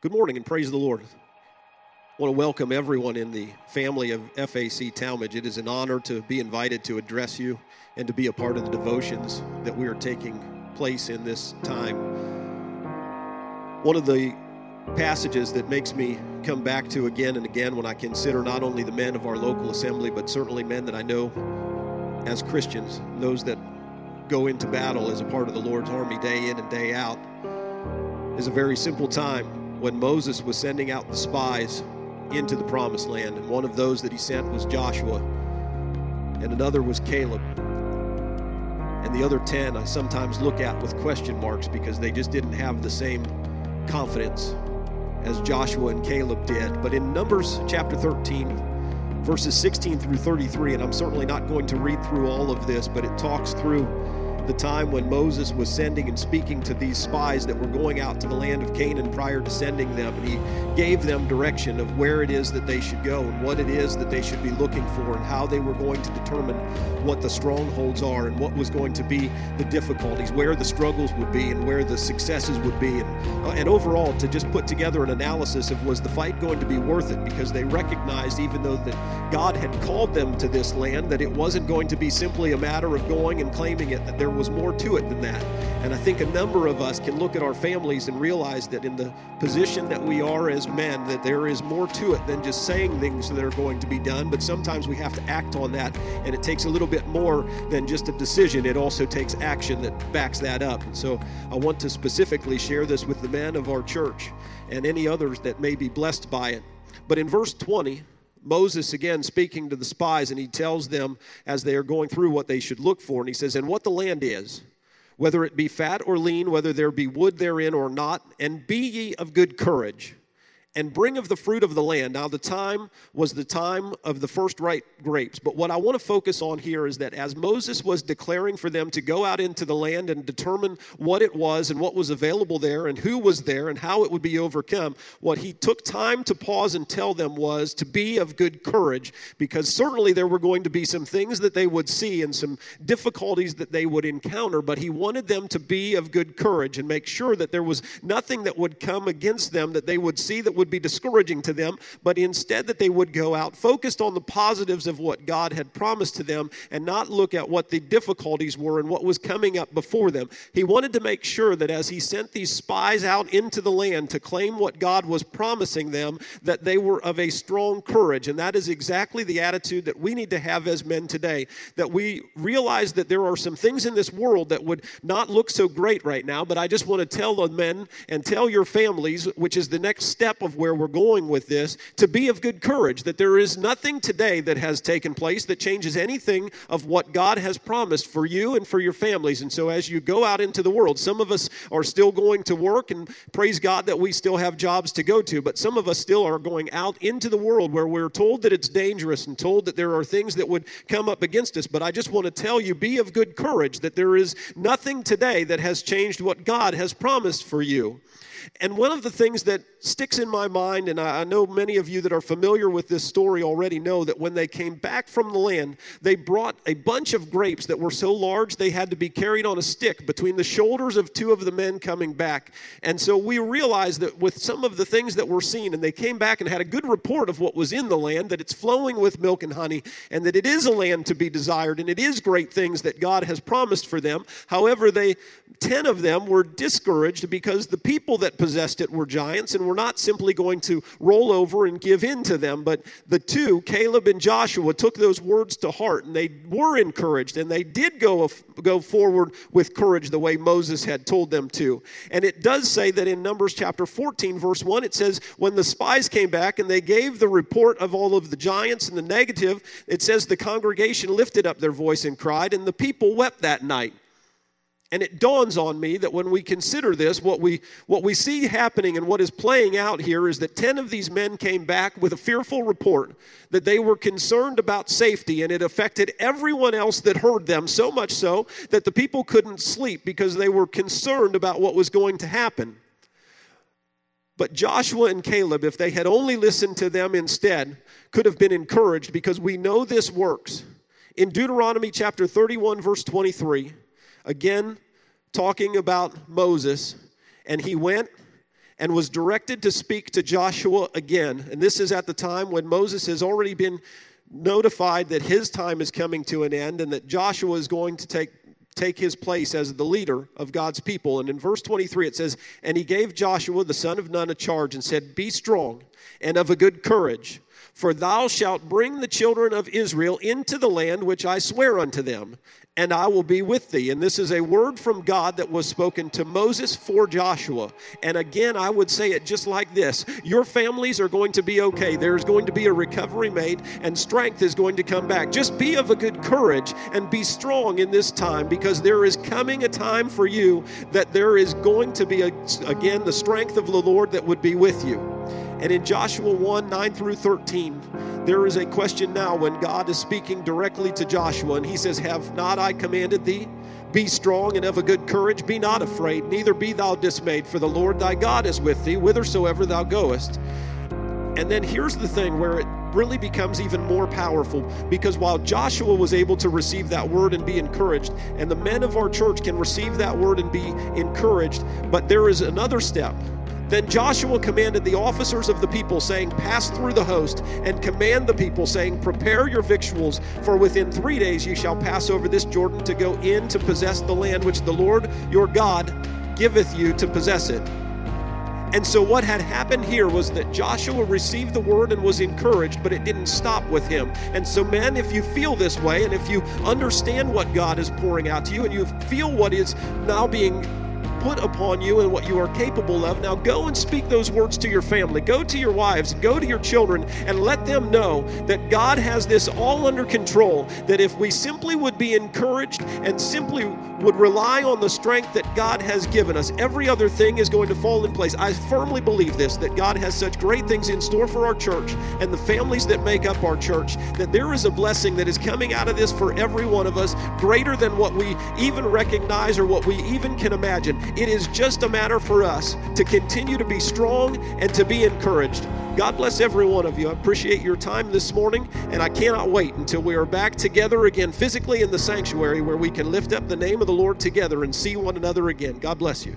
Good morning and praise the Lord. I want to welcome everyone in the family of FAC Talmadge. It is an honor to be invited to address you and to be a part of the devotions that we are taking place in this time. One of the passages that makes me come back to again and again when I consider not only the men of our local assembly, but certainly men that I know as Christians, those that go into battle as a part of the Lord's army day in and day out, is a very simple time when Moses was sending out the spies into the promised land. And one of those that he sent was Joshua, and another was Caleb. And the other 10 I sometimes look at with question marks because they just didn't have the same confidence as Joshua and Caleb did. But in Numbers chapter 13, verses 16 through 33, and I'm certainly not going to read through all of this, but it talks through the time when Moses was sending and speaking to these spies that were going out to the land of Canaan prior to sending them. And he gave them direction of where it is that they should go and what it is that they should be looking for and how they were going to determine what the strongholds are and what was going to be the difficulties, where the struggles would be and where the successes would be. And, uh, and overall, to just put together an analysis of was the fight going to be worth it because they recognized, even though that God had called them to this land, that it wasn't going to be simply a matter of going and claiming it, that there was more to it than that. And I think a number of us can look at our families and realize that in the position that we are as men, that there is more to it than just saying things that are going to be done. But sometimes we have to act on that, and it takes a little bit more than just a decision. It also takes action that backs that up. And so I want to specifically share this with the men of our church and any others that may be blessed by it. But in verse 20, Moses again speaking to the spies, and he tells them as they are going through what they should look for. And he says, And what the land is, whether it be fat or lean, whether there be wood therein or not, and be ye of good courage and bring of the fruit of the land. Now, the time was the time of the first ripe grapes. But what I want to focus on here is that as Moses was declaring for them to go out into the land and determine what it was and what was available there and who was there and how it would be overcome, what he took time to pause and tell them was to be of good courage because certainly there were going to be some things that they would see and some difficulties that they would encounter. But he wanted them to be of good courage and make sure that there was nothing that would come against them that they would see that would be discouraging to them, but instead that they would go out focused on the positives of what God had promised to them and not look at what the difficulties were and what was coming up before them. He wanted to make sure that as he sent these spies out into the land to claim what God was promising them, that they were of a strong courage. And that is exactly the attitude that we need to have as men today. That we realize that there are some things in this world that would not look so great right now, but I just want to tell the men and tell your families, which is the next step of where we're going with this, to be of good courage, that there is nothing today that has taken place that changes anything of what God has promised for you and for your families. And so as you go out into the world, some of us are still going to work, and praise God that we still have jobs to go to, but some of us still are going out into the world where we're told that it's dangerous and told that there are things that would come up against us. But I just want to tell you be of good courage that there is nothing today that has changed what God has promised for you. And one of the things that sticks in my mind, and I know many of you that are familiar with this story already know that when they came back from the land, they brought a bunch of grapes that were so large they had to be carried on a stick between the shoulders of two of the men coming back. And so we realized that with some of the things that were seen, and they came back and had a good report of what was in the land, that it's flowing with milk and honey, and that it is a land to be desired, and it is great things that God has promised for them. However, they 10 of them were discouraged because the people that possessed it were giants and were not simply going to roll over and give in to them. But the two, Caleb and Joshua, took those words to heart and they were encouraged and they did go, go forward with courage the way Moses had told them to. And it does say that in Numbers chapter 14, verse 1, it says, When the spies came back and they gave the report of all of the giants and the negative, it says the congregation lifted up their voice and cried, and the people wept that night. And it dawns on me that when we consider this, what we, what we see happening and what is playing out here is that 10 of these men came back with a fearful report that they were concerned about safety, and it affected everyone else that heard them, so much so that the people couldn't sleep because they were concerned about what was going to happen. But Joshua and Caleb, if they had only listened to them instead, could have been encouraged because we know this works. In Deuteronomy chapter 31, verse 23, again talking about Moses, and he went and was directed to speak to Joshua again. And this is at the time when Moses has already been notified that his time is coming to an end and that Joshua is going to take take his place as the leader of God's people. And in verse 23 it says, "And he gave Joshua the son of Nun a charge and said, "Be strong and of a good courage, for thou shalt bring the children of Israel into the land which I swear unto them, and I will be with thee. And this is a word from God that was spoken to Moses for Joshua. And again, I would say it just like this Your families are going to be okay. There's going to be a recovery made, and strength is going to come back. Just be of a good courage and be strong in this time because there is coming a time for you that there is going to be, a, again, the strength of the Lord that would be with you. And in Joshua 1 9 through 13, there is a question now when God is speaking directly to Joshua, and he says, Have not I commanded thee? Be strong and of a good courage. Be not afraid, neither be thou dismayed, for the Lord thy God is with thee, whithersoever thou goest. And then here's the thing where it really becomes even more powerful because while Joshua was able to receive that word and be encouraged, and the men of our church can receive that word and be encouraged, but there is another step then Joshua commanded the officers of the people, saying, Pass through the host, and command the people, saying, Prepare your victuals, for within three days ye shall pass over this Jordan to go in to possess the land which the Lord your God giveth you to possess it. And so, what had happened here was that Joshua received the word and was encouraged, but it didn't stop with him. And so, men, if you feel this way, and if you understand what God is pouring out to you, and you feel what is now being put upon you and what you are capable of. Now go and speak those words to your family. Go to your wives, go to your children, and let them know that God has this all under control. That if we simply would be encouraged and simply would rely on the strength that God has given us, every other thing is going to fall in place. I firmly believe this that God has such great things in store for our church and the families that make up our church, that there is a blessing that is coming out of this for every one of us, greater than what we even recognize or what we even can imagine. It is just a matter for us to continue to be strong and to be encouraged. God bless every one of you. I appreciate your time this morning, and I cannot wait until we are back together again physically in the sanctuary where we can lift up the name of the Lord together and see one another again. God bless you.